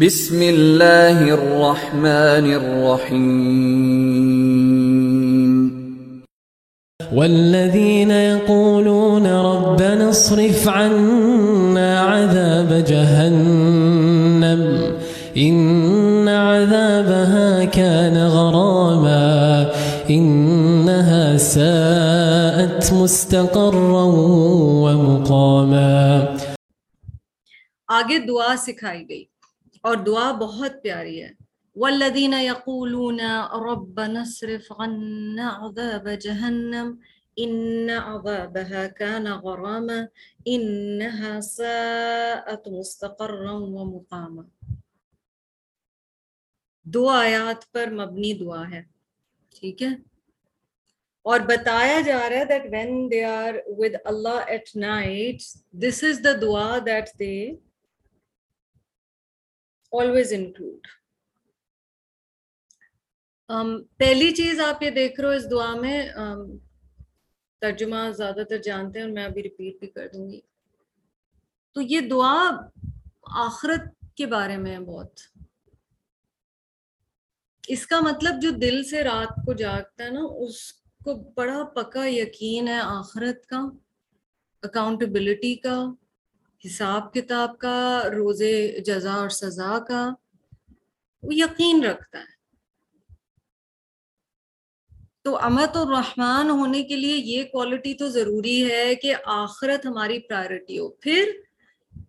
بسم اللہ الرحمن الرحیم والذين يقولون ربنا اصرف عنا عذاب جهنم إن عذابها كان غراما إنها ساءت مستقرا ومقاما. آگے دعا سکھائی گئی۔ اور دعا بہت پیاری ہے والذین يقولون رب نصرف عنا عذاب جہنم إن عذابها كان غراما إنها ساءت مستقرا ومقاما دو آیات پر مبنی دعا ہے ٹھیک ہے اور بتایا جا رہا ہے that when they are with Allah at night this is the dua that they always include. Um, پہلی چیز آپ یہ دیکھ رہے ہو اس دعا میں um, ترجمہ زیادہ تر جانتے ہیں اور میں ابھی ریپیٹ بھی کر دوں گی تو یہ دعا آخرت کے بارے میں ہے بہت۔ اس کا مطلب جو دل سے رات کو جاگتا ہے نا اس کو بڑا پکا یقین ہے آخرت کا اکاؤنٹیبلٹی کا۔ حساب کتاب کا، روزے جزا اور سزا کا وہ یقین رکھتا ہے۔ تو امت اور رحمان ہونے کے لیے یہ کوالٹی تو ضروری ہے کہ آخرت ہماری پرائرٹی ہو۔ پھر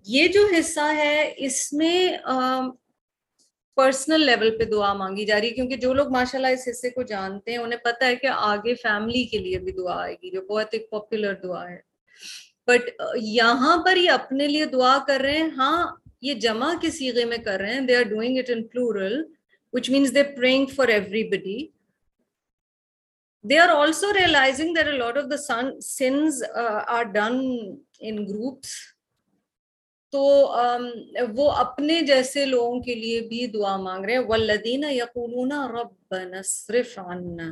یہ جو حصہ ہے، اس میں پرسنل لیول پہ دعا مانگی جا رہی ہے۔ کیونکہ جو لوگ ماشاء اللہ اس حصے کو جانتے ہیں، انہیں پتہ ہے کہ آگے فیملی کے لیے بھی دعا آئے گی، جو بہت ایک پاپولر دعا ہے۔ بٹ uh, یہاں پر یہ اپنے لیے دعا کر رہے ہیں۔ ہاں یہ جمع کے سیغے میں کر رہے ہیں۔ They are doing it in plural which means they praying for everybody they are also realizing that a lot of the sins are done in groups تو um, وہ اپنے جیسے لوگوں کے لیے بھی دعا مانگ رہے ہیں۔ والذین یقولون ربنا اصرف عنا۔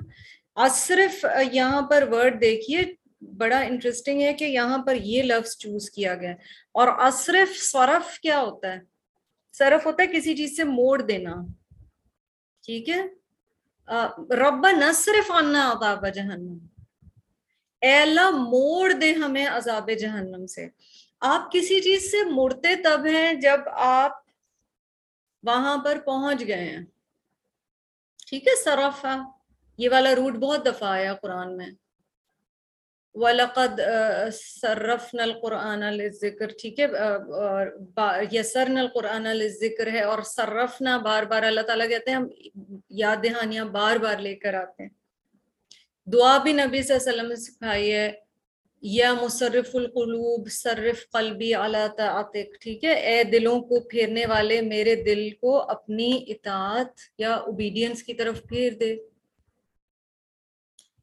اصرف، یہاں پر ورڈ دیکھیے۔ بڑا انٹرسٹنگ ہے کہ یہاں پر یہ لفظ چوز کیا گیا اور اصرف صرف کیا ہوتا ہے؟ صرف ہوتا ہے کسی چیز سے موڑ دینا۔ ٹھیک ہے؟ رب نصرف عنا عذاب جہنم۔ اے اللہ، موڑ دے ہمیں عذاب جہنم سے۔ آپ کسی چیز سے مڑتے تب ہیں جب آپ وہاں پر پہنچ گئے ہیں۔ ٹھیک ہے؟ صرف یہ والا روٹ بہت دفعہ آیا قرآن میں۔ وَلَقَدْ صَرَّفْنَا الْقُرْآنَ لِلذِّكْر، ٹھیک ہے؟ یسرنا القرآن للذکر ہے اور صرفنا بار بار، اللہ تعالیٰ کہتے ہیں ہم یاد دہانیاں بار بار لے کر آتے ہیں۔ دعا بھی نبی صلی اللہ علیہ وسلم نے سکھائی ہے۔ یا مصرف القلوب، صرف قلبی علی طاعتک، ٹھیک ہے؟ اے دلوں کو پھیرنے والے، میرے دل کو اپنی اطاعت یا اوبیڈینس کی طرف پھیر دے۔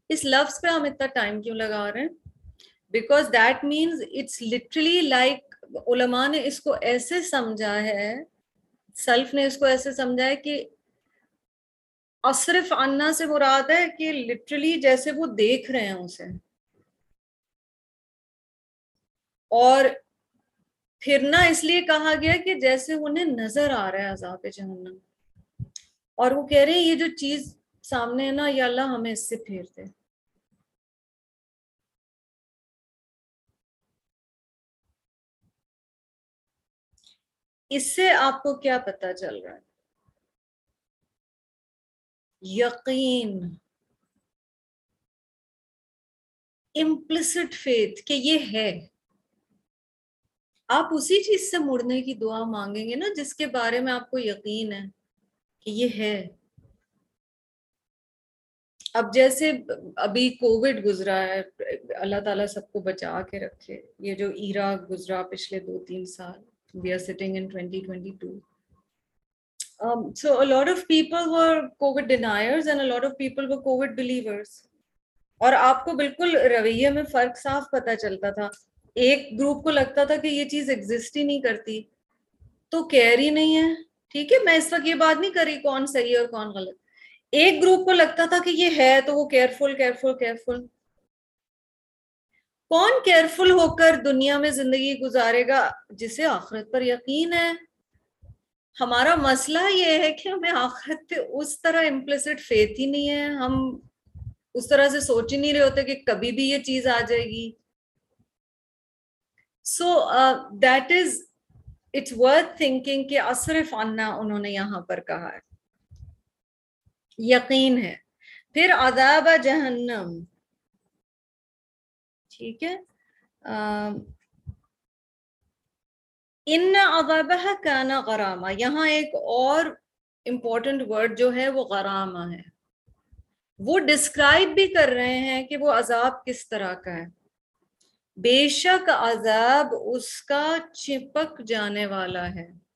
اس لفظ پہ ہم اتنا ٹائم کیوں لگا رہے ہیں؟ Because that means it's literally like علماء نے اس کو ایسے سمجھا ہے، سلف نے اس کو ایسے سمجھا ہے کہ اصرف عنا سے مراد ہے کہ لٹرلی جیسے وہ دیکھ رہے ہیں اسے۔ اور پھرنا اس لیے کہا گیا کہ جیسے انہیں نظر آ رہا ہے عذاب جہنم۔ اور وہ کہہ رہے ہیں یہ جو چیز سامنے ہے نا یا اللہ ہمیں اس سے پھیر دے۔ اس سے آپ کو کیا پتا چل رہا ہے؟ یقین۔ امپلسٹ فیتھ کہ یہ ہے۔ آپ اسی چیز سے مڑنے کی دعا مانگیں گے نا، جس کے بارے میں آپ کو یقین ہے کہ یہ ہے۔ اب جیسے ابھی کووڈ گزرا ہے اللہ تعالیٰ سب کو بچا کے رکھے۔ یہ جو ایرا گزرا پچھلے دو تین سال we are sitting in 2022 Um, so a lot of people were COVID deniers and a lot of people were COVID believers. اور آپ کو بالکل رویے میں فرق صاف پتہ چلتا تھا۔ ایک گروپ کو لگتا تھا کہ یہ چیز ایگزسٹ ہی نہیں کرتی۔ تو کیئر ہی نہیں ہے۔ ٹھیک ہے میں اس وقت یہ بات نہیں کری کون صحیح اور کون غلط۔ ایک گروپ کو لگتا تھا کہ یہ ہے تو وہ کیئرفل کیئرفل کیئرفل کون کیئرفل ہو کر دنیا میں زندگی گزارے گا جسے آخرت پر یقین ہے؟ ہمارا مسئلہ یہ ہے کہ ہمیں آخرت پہ اس طرح امپلسٹ فیتھ ہی نہیں ہے۔ ہم اس طرح سے سوچ ہی نہیں رہے ہوتے کہ کبھی بھی یہ چیز آ جائے گی۔ So that is it's worth thinking کہ اصرف آنا انہوں نے یہاں پر کہا ہے۔ یقین ہے۔ پھر عذاب جہنم۔ ٹھیک ہے۔ ان عذابہ کانا غرامہ۔ یہاں ایک اور امپورٹنٹ ورڈ جو ہے وہ غرامہ ہے۔ وہ ڈسکرائب بھی کر رہے ہیں کہ وہ عذاب کس طرح کا ہے۔ بے شک عذاب اس کا چپک جانے والا ہے۔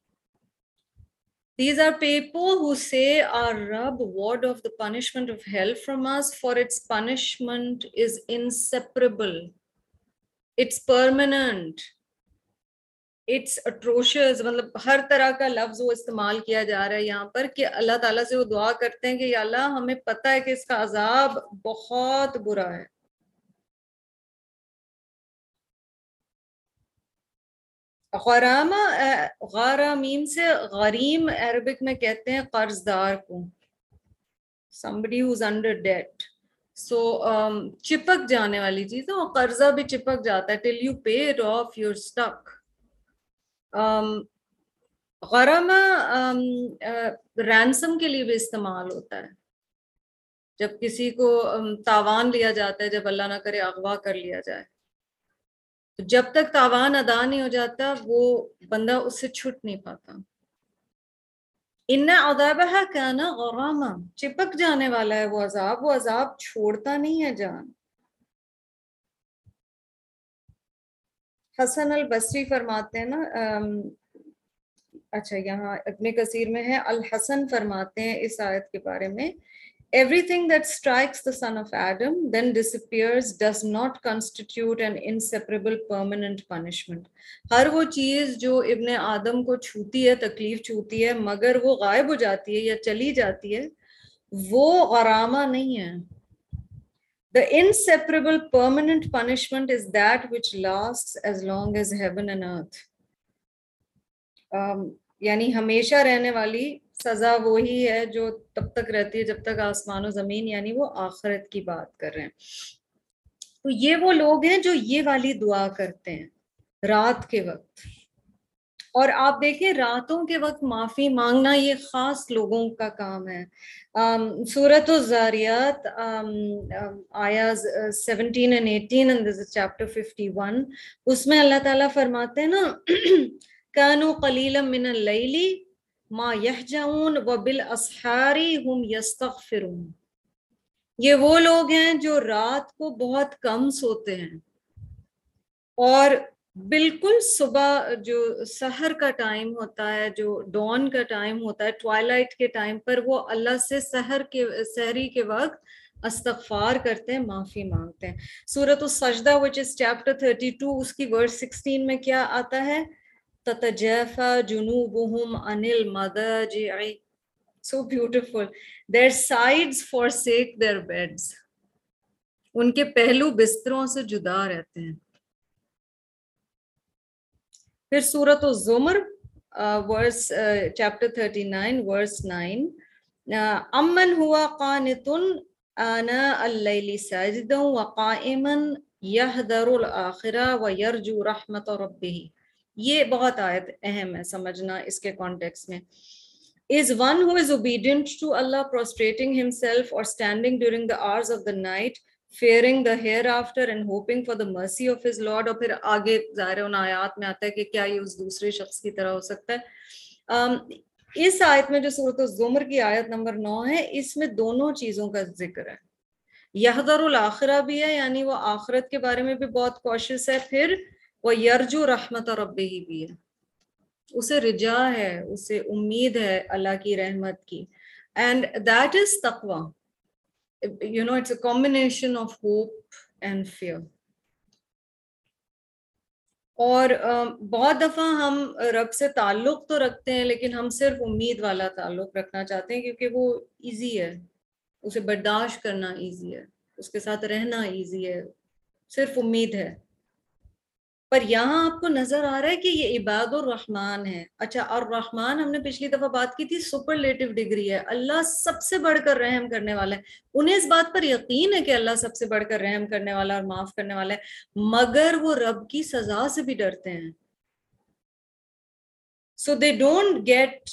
These are people who say, Our Rab, ward of the punishment of hell from us, for its punishment is inseparable. It's permanent. It's atrocious مطلب ہر طرح کا لفظ وہ استعمال کیا جا رہا ہے یہاں پر کہ اللہ تعالیٰ سے وہ دعا کرتے ہیں کہ یا اللہ ہمیں پتہ ہے کہ اس کا عذاب بہت برا ہے غرامہ غارامین سے غریم عربک میں کہتے ہیں قرض دار کو۔ Somebody who's under debt. سو چپک جانے والی چیز ہے، وہ قرضہ بھی چپک جاتا ہے till you pay off your stick غرامہ رینسم کے لیے بھی استعمال ہوتا ہے۔ جب کسی کو تاوان لیا جاتا ہے، جب اللہ نہ کرے اغوا کر لیا جائے۔ جب تک تاوان ادا نہیں ہو جاتا، وہ بندہ اس سے چھٹ نہیں پاتا۔ ان ادابہ کیا غرامہ چپک جانے والا ہے وہ عذاب۔ وہ عذاب چھوڑتا نہیں ہے جان۔ حسن البصری فرماتے ہیں نا اچھا یہاں ابن کثیر میں ہے۔ الحسن فرماتے ہیں اس آیت کے بارے میں۔ Everything that strikes the son of Adam then disappears does not constitute an inseparable permanent punishment ہر وہ چیز جو ابن آدم کو چھوتی ہے تکلیف چھوتی ہے مگر وہ غائب ہو جاتی ہے یا چلی جاتی ہے وہ آرامہ نہیں ہے the inseparable permanent punishment is that which last as long as heaven and earth یعنی ہمیشہ رہنے والی سزا وہی ہے جو تب تک رہتی ہے جب تک آسمان و زمین یعنی وہ آخرت کی بات کر رہے ہیں۔ تو یہ وہ لوگ ہیں جو یہ والی دعا کرتے ہیں رات کے وقت۔ اور آپ دیکھیں راتوں کے وقت معافی مانگنا یہ خاص لوگوں کا کام ہے۔ سورت الزاریات آیا seventeen and eighteen chapter fifty one اس میں اللہ تعالیٰ فرماتے ہیں نا، کانو قلیل من اللیلی ما یحجعون و بالاسحاری ہم یستغفرون یہ وہ لوگ ہیں جو رات کو بہت کم سوتے ہیں۔ اور بالکل صبح جو سحر کا ٹائم ہوتا ہے، جو ڈون کا ٹائم ہوتا ہے، ٹوائلائٹ کے ٹائم پر وہ اللہ سے سحر کے، سحری کے وقت استغفار کرتے ہیں، معافی مانگتے ہیں۔ سورت السجدہ وچ از چیپٹر 32 اس کی ورس 16 میں کیا آتا ہے؟ تتجافا جنوبہم عن المضاجع. So beautiful. Their sides forsake their beds. ان کے پہلو بستروں سے جدا رہتے ہیں پھر سورت الزمر ورس چیپٹر 39 ورس 9 امن ہوا قانتن آنا اللیل ساجدا وقائما یحذر الاخرہ ویرجو رحمت ربہ یہ بہت آیت اہم ہے سمجھنا اس کے کانٹیکس میں۔ Is one who is obedient to Allah prostrating himself or standing during the hours of the night fearing the hereafter and hoping for the mercy of his lord? اور پھر آگے ظاہر ان آیات میں آتا ہے کہ کیا یہ اس دوسرے شخص کی طرح ہو سکتا ہے۔ Um, اس آیت میں جو صورت الزمر کی آیت نمبر نو ہے اس میں دونوں چیزوں کا ذکر ہے۔ یحذر الاخرہ بھی ہے یعنی وہ آخرت کے بارے میں بھی بہت کوشش ہے۔ پھر وہ یرجو رحمت رب ہی بھی ہے اسے رجا ہے اسے امید ہے اللہ کی رحمت کی۔ اینڈ دیٹ از تقوی you know, it's a combination of hope and fear. اور um, بہت دفعہ ہم رب سے تعلق تو رکھتے ہیں لیکن ہم صرف امید والا تعلق رکھنا چاہتے ہیں کیونکہ وہ ایزی ہے۔ اسے برداشت کرنا ایزی ہے۔ اس کے ساتھ رہنا ایزی ہے۔ صرف امید ہے۔ پر یہاں آپ کو نظر آ رہا ہے کہ یہ عباد الرحمان ہے۔ اچھا اور رحمان ہم نے پچھلی دفعہ بات کی تھی سپرلیٹو ڈگری ہے۔ اللہ سب سے بڑھ کر رحم کرنے والا ہے۔ انہیں اس بات پر یقین ہے کہ اللہ سب سے بڑھ کر رحم کرنے والا اور معاف کرنے والا ہے، مگر وہ رب کی سزا سے بھی ڈرتے ہیں۔ So they don't get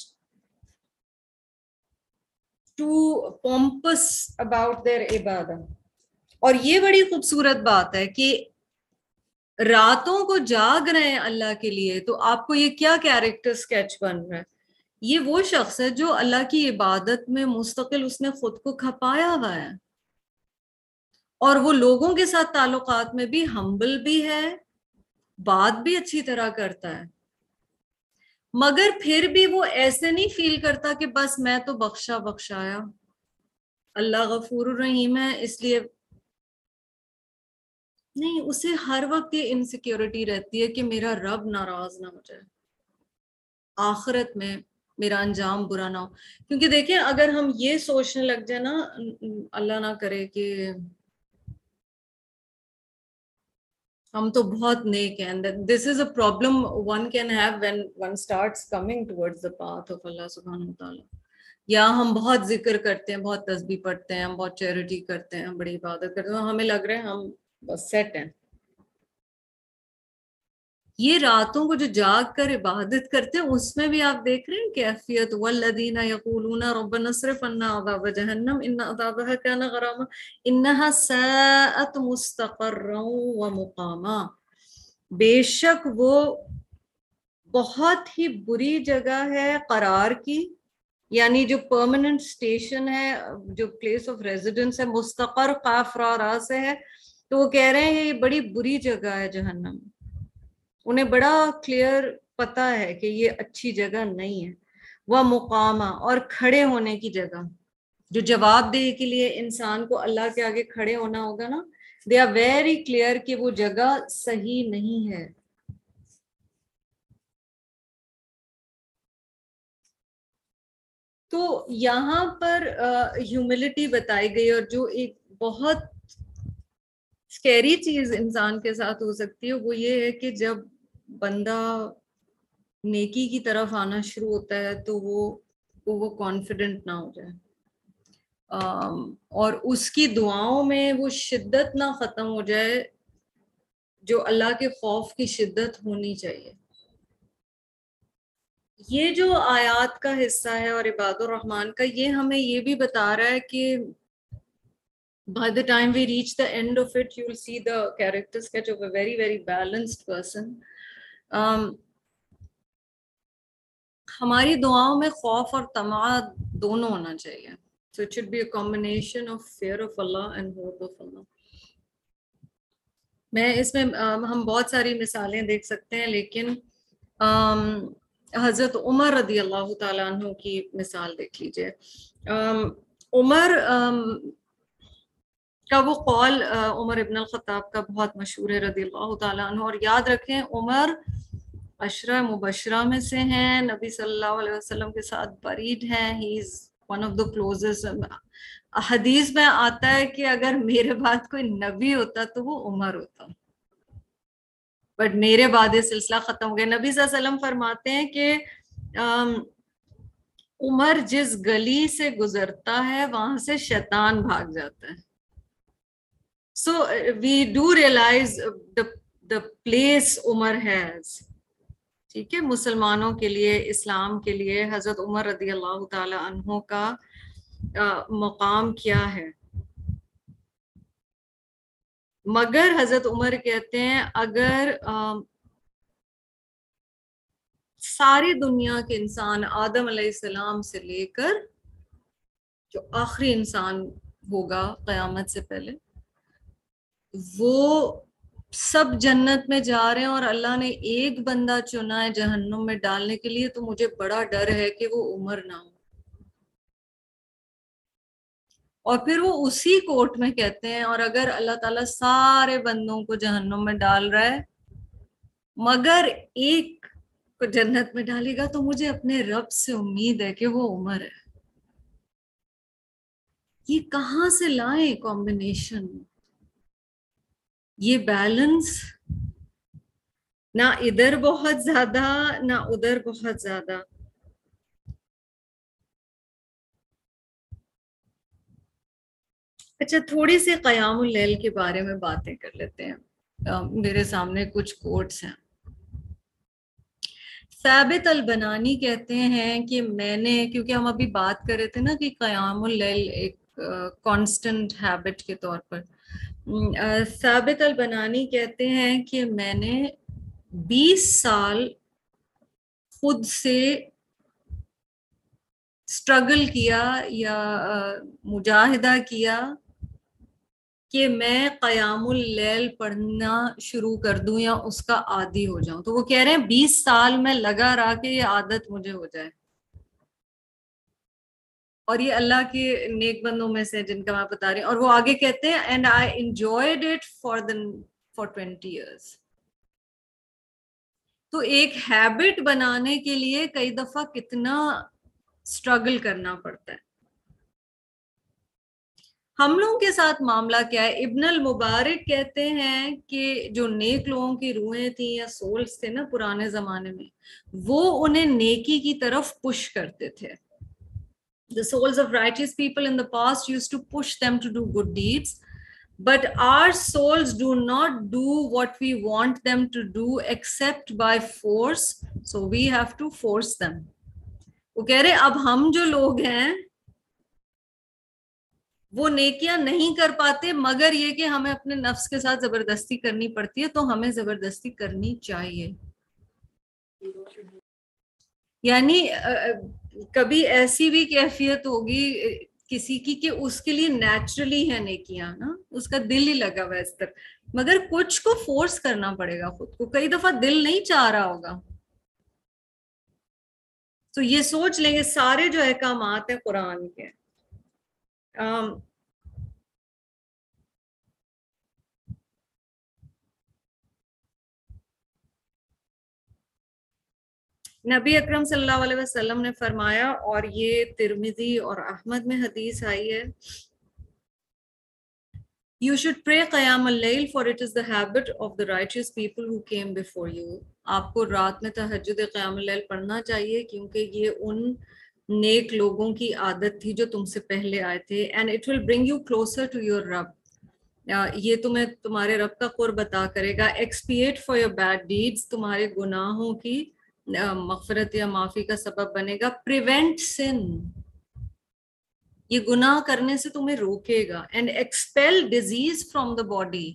too pompous about their عبادت اور یہ بڑی خوبصورت بات ہے کہ راتوں کو جاگ رہے ہیں اللہ کے لیے، تو آپ کو یہ کیا کیریکٹر سکیچ بن رہا ہے؟ یہ وہ شخص ہے جو اللہ کی عبادت میں مستقل اس نے خود کو کھپایا ہوا ہے۔ اور وہ لوگوں کے ساتھ تعلقات میں بھی ہمبل بھی ہے، بات بھی اچھی طرح کرتا ہے۔ مگر پھر بھی وہ ایسے نہیں فیل کرتا کہ بس میں تو بخشا بخشایا۔ اللہ غفور الرحیم ہے، اس لیے نہیں، اسے ہر وقت یہ انسیکیورٹی رہتی ہے کہ میرا رب ناراض نہ ہو جائے۔ آخرت میں میرا انجام برا نہ ہو۔ کیونکہ دیکھیں، اگر ہم یہ سوچنے لگ جائیں نا، اللہ نہ کرے کہ ہم تو بہت نیک ہیں۔ This is a problem one can have when one starts coming towards the path of اللہ سبحانہ تعالیٰ۔ یا ہم بہت ذکر کرتے ہیں، بہت تسبیح پڑھتے ہیں، ہم بہت چیریٹی کرتے ہیں بڑی عبادت کرتے ہیں۔ ہمیں لگ رہا ہے ہم بس سیٹ ہیں یہ راتوں کو جو جاگ کر عبادت کرتے ہیں، اس میں بھی آپ دیکھ رہے ہیں کیفیت والذین یقولون ربنا اصرف عنا عذاب جہنم، ان عذابها كان غراما انها ساءت مستقرا ومقاما بے شک وہ بہت ہی بری جگہ ہے قرار کی یعنی جو پرماننٹ اسٹیشن ہے، جو پلیس آف ریزیڈنس ہے، مستقر قاف را سے ہے۔ تو وہ کہہ رہے ہیں یہ بڑی بری جگہ ہے جہنم۔ انہیں بڑا کلیئر پتا ہے کہ یہ اچھی جگہ نہیں ہے۔ وہ مقامہ اور کھڑے ہونے کی جگہ۔ جو جواب دے کے لیے انسان کو اللہ کے آگے کھڑے ہونا ہوگا نا دے آر ویری کلیئر کہ وہ جگہ صحیح نہیں ہے۔ تو یہاں پر ہیوملٹی بتائی گئی اور جو ایک بہت اسکیری چیز انسان کے ساتھ ہو سکتی ہے، وہ یہ ہے کہ جب بندہ نیکی کی طرف آنا شروع ہوتا ہے تو وہ وہ کانفیڈنٹ نہ ہو جائے۔ اور اس کی دعاؤں میں وہ شدت نہ ختم ہو جائے جو اللہ کے خوف کی شدت ہونی چاہیے۔ یہ جو آیات کا حصہ ہے اور عباد الرحمان کا، یہ ہمیں یہ بھی بتا رہا ہے کہ by the time we reach the end of it, you'll see the character sketch of a very, very balanced person. Um, ہماری دعاؤں میں خوف اور تما دونوں ہونا چاہیے so it should be a combination of fear of Allah and hope of اللہ میں اس میں ہم بہت ساری مثالیں دیکھ سکتے ہیں لیکن حضرت عمر رضی اللہ تعالیٰ عنہ کی مثال دیکھ لیجیے عمر کا وہ قول عمر ابن الخطاب کا بہت مشہور ہے، رضی اللہ تعالیٰ عنہ، اور یاد رکھیں عمر عشرہ مبشرہ میں سے ہیں، نبی صلی اللہ علیہ وسلم کے ساتھ بریڈ ہیں he is one of the closest حدیث میں آتا ہے کہ اگر میرے بعد کوئی نبی ہوتا تو وہ عمر ہوتا۔ بٹ میرے بعد یہ سلسلہ ختم ہو گیا۔ نبی صلی اللہ علیہ وسلم فرماتے ہیں کہ عمر جس گلی سے گزرتا ہے، وہاں سے شیطان بھاگ جاتا ہے۔ So we do realize the place Umar has ٹھیک ہے؟ مسلمانوں کے لیے، اسلام کے لیے حضرت عمر رضی اللہ تعالی عنہ کا مقام کیا ہے؟ مگر حضرت عمر کہتے ہیں، اگر ساری دنیا کے انسان آدم علیہ السلام سے لے کر جو آخری انسان ہوگا قیامت سے پہلے وہ سب جنت میں جا رہے ہیں اور اللہ نے ایک بندہ چنا ہے جہنم میں ڈالنے کے لیے، تو مجھے بڑا ڈر ہے کہ وہ عمر نہ ہو۔ اور پھر وہ اسی کوٹ میں کہتے ہیں، اور اگر اللہ تعالیٰ سارے بندوں کو جہنم میں ڈال رہا ہے، مگر ایک کو جنت میں ڈالے گا، تو مجھے اپنے رب سے امید ہے کہ وہ عمر ہے۔ یہ کہاں سے لائیں کمبینیشن یہ بیلنس نہ ادھر بہت زیادہ، نہ ادھر بہت زیادہ۔ اچھا تھوڑی سی قیام اللیل کے بارے میں باتیں کر لیتے ہیں۔ میرے سامنے کچھ کوٹس ہیں۔ ثابت البنانی کہتے ہیں کہ میں نے، کیونکہ ہم ابھی بات کر رہے تھے نا کہ قیام اللیل ایک کانسٹنٹ ہیبٹ کے طور پر۔ ثابت البنانی کہتے ہیں کہ میں نے بیس سال خود سے اسٹرگل کیا یا مجاہدہ کیا کہ میں قیام اللیل پڑھنا شروع کر دوں یا اس کا عادی ہو جاؤں۔ تو وہ کہہ رہے ہیں بیس سال میں لگا رہا کہ یہ عادت مجھے ہو جائے۔ اور یہ اللہ کے نیک بندوں میں سے جن کا میں بتا رہی ہوں۔ اور وہ آگے کہتے ہیں and I enjoyed it for then for twenty years تو ایک ہیبٹ بنانے کے لیے کئی دفعہ کتنا اسٹرگل کرنا پڑتا ہے۔ ہم لوگوں کے ساتھ معاملہ کیا ہے۔ ابن المبارک کہتے ہیں کہ جو نیک لوگوں کی روحیں تھیں یا سولس تھے نا پرانے زمانے میں، وہ انہیں نیکی کی طرف پش کرتے تھے۔ The souls of righteous people in the past used to push them to do good deeds but our souls do not do what we want them to do except by force so we have to force them وہ کہہ رہے اب ہم جو لوگ ہیں وہ نیکیاں نہیں کر پاتے مگر یہ کہ ہمیں اپنے نفس کے ساتھ زبردستی کرنی پڑتی ہے تو ہمیں زبردستی کرنی چاہیے یعنی کبھی ایسی بھی کیفیت ہوگی کسی کی کہ اس کے لیے نیچرلی ہے نیکیاں نا، اس کا دل ہی لگا ہوا اس طرح۔ مگر کچھ کو فورس کرنا پڑے گا خود کو۔ کئی دفعہ دل نہیں چاہ رہا ہوگا۔ تو یہ سوچ لیں گے، سارے جو احکامات ہیں قرآن کے۔ نبی اکرم صلی اللہ علیہ وسلم نے فرمایا، اور یہ ترمیزی اور احمد میں حدیث آئی ہے۔ You should pray قیام اللیل، for it is the habit of the righteous people who came before you. آپ کو رات میں تحجد قیام اللیل پڑھنا چاہیے، کیونکہ یہ ان نیک لوگوں کی عادت تھی جو تم سے پہلے آئے تھے۔ And it will bring you closer to your رب۔ یہ تمہیں تمہارے رب کا قرب عطا کرے گا۔ Expiate for your bad deeds تمہارے گناہوں کی مغفرت یا معافی کا سبب بنے گا۔ پریونٹ سن یہ گناہ کرنے سے تمہیں روکے گا۔ And expel disease from the body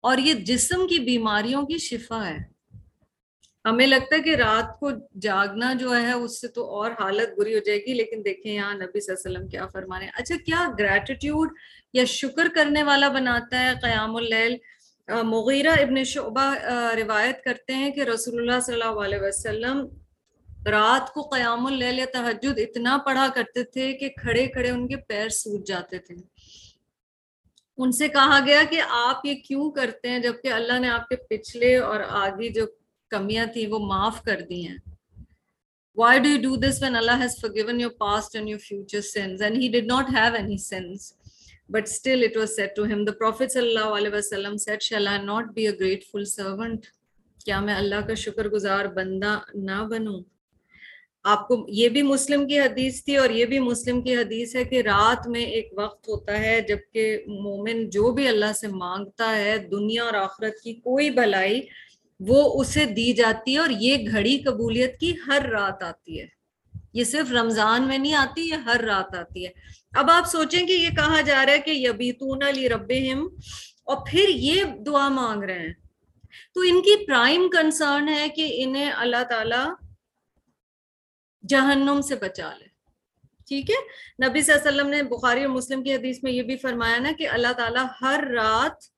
اور یہ جسم کی بیماریوں کی شفا ہے۔ ہمیں لگتا ہے کہ رات کو جاگنا جو ہے، اس سے تو اور حالت بری ہو جائے گی۔ لیکن دیکھیں یہاں نبی صلی اللہ علیہ وسلم کیا فرمانے اچھا کیا گریٹیٹیوڈ یا شکر کرنے والا بناتا ہے قیام اللیل؟ مغیرہ ابن شعبہ روایت کرتے ہیں کہ رسول اللہ صلی اللہ علیہ وسلم رات کو قیام اللیل یا تحجد اتنا پڑھا کرتے تھے کہ کھڑے کھڑے ان کے پیر سوج جاتے تھے ان سے کہا گیا کہ آپ یہ کیوں کرتے ہیں جبکہ اللہ نے آپ کے پچھلے اور آگے جو کمیاں تھیں وہ معاف کر دی ہیں Why do you do this when Allah has forgiven your past and your future sins? And he did not have any sins. But still it was said to him, the Prophet ﷺ said, shall I not be a grateful servant? کیا میں اللہ کا شکر گزار بندہ نہ بنوں آپ کو یہ بھی مسلم کی حدیث تھی اور یہ بھی مسلم کی حدیث ہے کہ رات میں ایک وقت ہوتا ہے جبکہ مومن جو بھی اللہ سے مانگتا ہے دنیا اور آخرت کی کوئی بھلائی وہ اسے دی جاتی ہے اور یہ گھڑی قبولیت کی ہر رات آتی ہے یہ صرف رمضان میں نہیں آتی، یہ ہر رات آتی ہے۔ اب آپ سوچیں کہ یہ کہا جا رہا ہے کہ یبیتون علی رب اور پھر یہ دعا مانگ رہے ہیں۔ تو ان کی پرائم کنسرن ہے کہ انہیں اللہ تعالی جہنم سے بچا لے۔ ٹھیک ہے؟ نبی صلی اللہ علیہ وسلم نے بخاری اور مسلم کی حدیث میں یہ بھی فرمایا نا کہ اللہ تعالیٰ ہر رات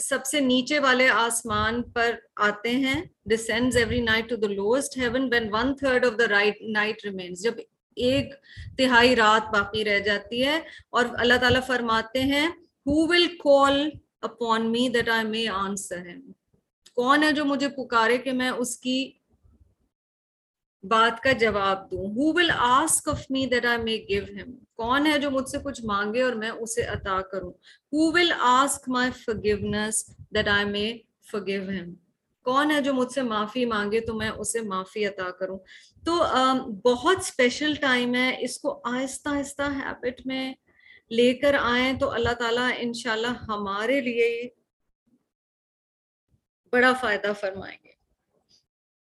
سب سے نیچے والے آسمان پر آتے ہیں۔ Descends every night to the lowest heaven when one third of the right night remains جب ایک تہائی رات باقی رہ جاتی ہے اور اللہ تعالیٰ فرماتے ہیں who will call upon me that I may answer him کون ہے جو مجھے پکارے کہ میں اس کی بات کا جواب دوں۔ Who will ask of me that I may give him کون ہے جو مجھ سے کچھ مانگے اور میں اسے عطا کروں؟ Who will ask my forgiveness that I may forgive him? کون ہے جو مجھ سے معافی مانگے تو میں اسے معافی عطا کروں؟ تو بہت اسپیشل ٹائم ہے۔ اس کو آہستہ آہستہ ہیبٹ میں لے کر آئیں تو اللہ تعالیٰ انشاءاللہ ہمارے لیے بڑا فائدہ فرمائیں گے۔